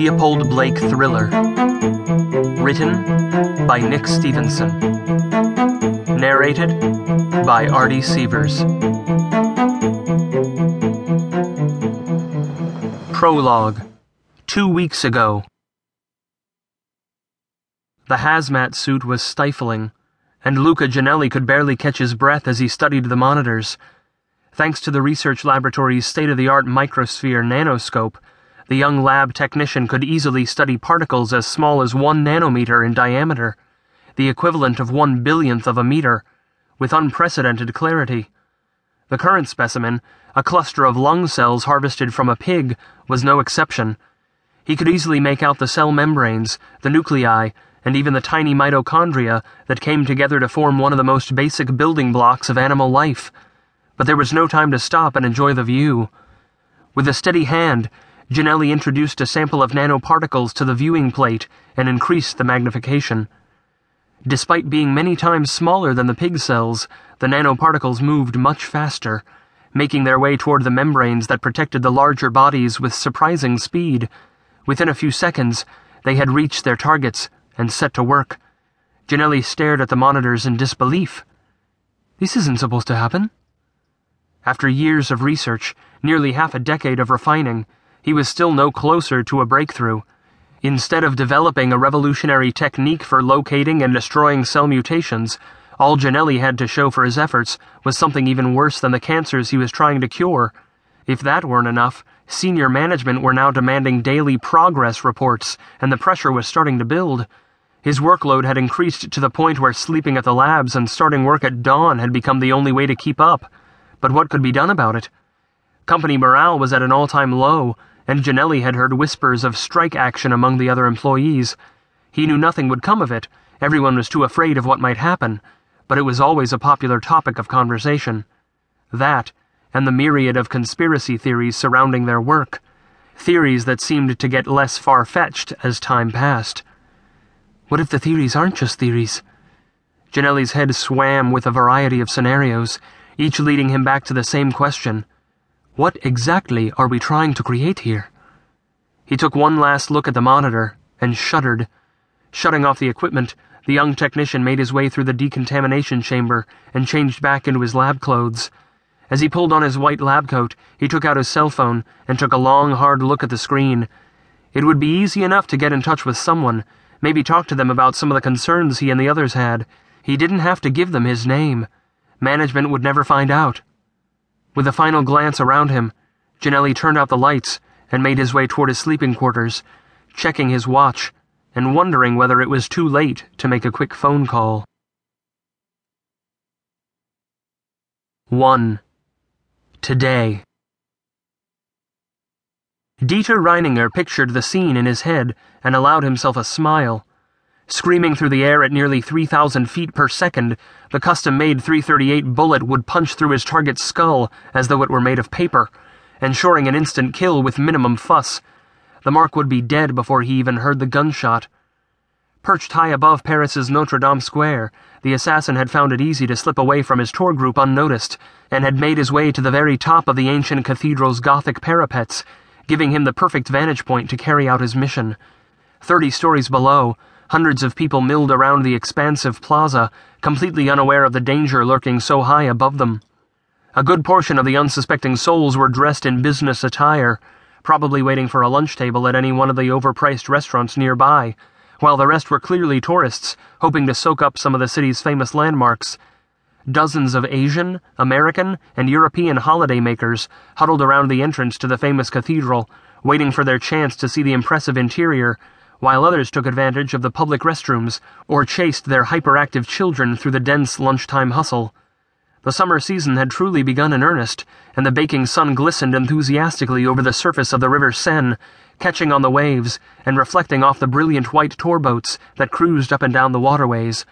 Leopold Blake thriller. Written by Nick Stephenson. Narrated by Artie Sievers. Prologue. Two weeks ago. The hazmat suit was stifling, and Luca Janelli could barely catch his breath as he studied the monitors. Thanks to the research laboratory's state of the art microsphere nanoscope, the young lab technician could easily study particles as small as one nanometer in diameter, the equivalent of one billionth of a meter, with unprecedented clarity. The current specimen, a cluster of lung cells harvested from a pig, was no exception. He could easily make out the cell membranes, the nuclei, and even the tiny mitochondria that came together to form one of the most basic building blocks of animal life but there was no time to stop and enjoy the view. With a steady hand, Janelli introduced a sample of nanoparticles to the viewing plate and increased the magnification. Despite being many times smaller than the pig cells, the nanoparticles moved much faster, making their way toward the membranes that protected the larger bodies with surprising speed. Within a few seconds, they had reached their targets and set to work. Janelli stared at the monitors in disbelief. This isn't supposed to happen. After years of research, nearly half a decade of refining, he was still no closer to a breakthrough. Instead of developing a revolutionary technique for locating and destroying cell mutations, all Janelli had to show for his efforts was something even worse than the cancers he was trying to cure. If that weren't enough, senior management were now demanding daily progress reports, and the pressure was starting to build. His workload had increased to the point where sleeping at the labs and starting work at dawn had become the only way to keep up but what could be done about it? Company morale was at an all time low, and Janelli had heard whispers of strike action among the other employees. He knew nothing would come of it, everyone was too afraid of what might happen, but it was always a popular topic of conversation. That, and the myriad of conspiracy theories surrounding their work. Theories that seemed to get less far fetched as time passed. What if the theories aren't just theories? Janelli's head swam with a variety of scenarios each leading him back to the same question What exactly are we trying to create here? He took one last look at the monitor and shuddered. Shutting off the equipment, the young technician made his way through the decontamination chamber and changed back into his lab clothes. As he pulled on his white lab coat, he took out his cell phone and took a long, hard look at the screen. It would be easy enough to get in touch with someone, maybe talk to them about some of the concerns he and the others had. He didn't have to give them his name. Management would never find out. With a final glance around him, Janelli turned out the lights and made his way toward his sleeping quarters, checking his watch and wondering whether it was too late to make a quick phone call. 1. Today. Dieter Reininger pictured the scene in his head and allowed himself a smile. Screaming through the air at nearly 3,000 feet per second, the custom made 338 bullet would punch through his target's skull as though it were made of paper, ensuring an instant kill with minimum fuss. The mark would be dead before he even heard the gunshot. Perched high above Paris's Notre Dame Square, the assassin had found it easy to slip away from his tour group unnoticed, and had made his way to the very top of the ancient cathedral's Gothic parapets, giving him the perfect vantage point to carry out his mission. Thirty stories below, Hundreds of people milled around the expansive plaza, completely unaware of the danger lurking so high above them. A good portion of the unsuspecting souls were dressed in business attire, probably waiting for a lunch table at any one of the overpriced restaurants nearby, while the rest were clearly tourists, hoping to soak up some of the city's famous landmarks. Dozens of Asian, American, and European holidaymakers huddled around the entrance to the famous cathedral, waiting for their chance to see the impressive interior while others took advantage of the public restrooms or chased their hyperactive children through the dense lunchtime hustle. The summer season had truly begun in earnest, and the baking sun glistened enthusiastically over the surface of the River Seine, catching on the waves and reflecting off the brilliant white tour boats that cruised up and down the waterways.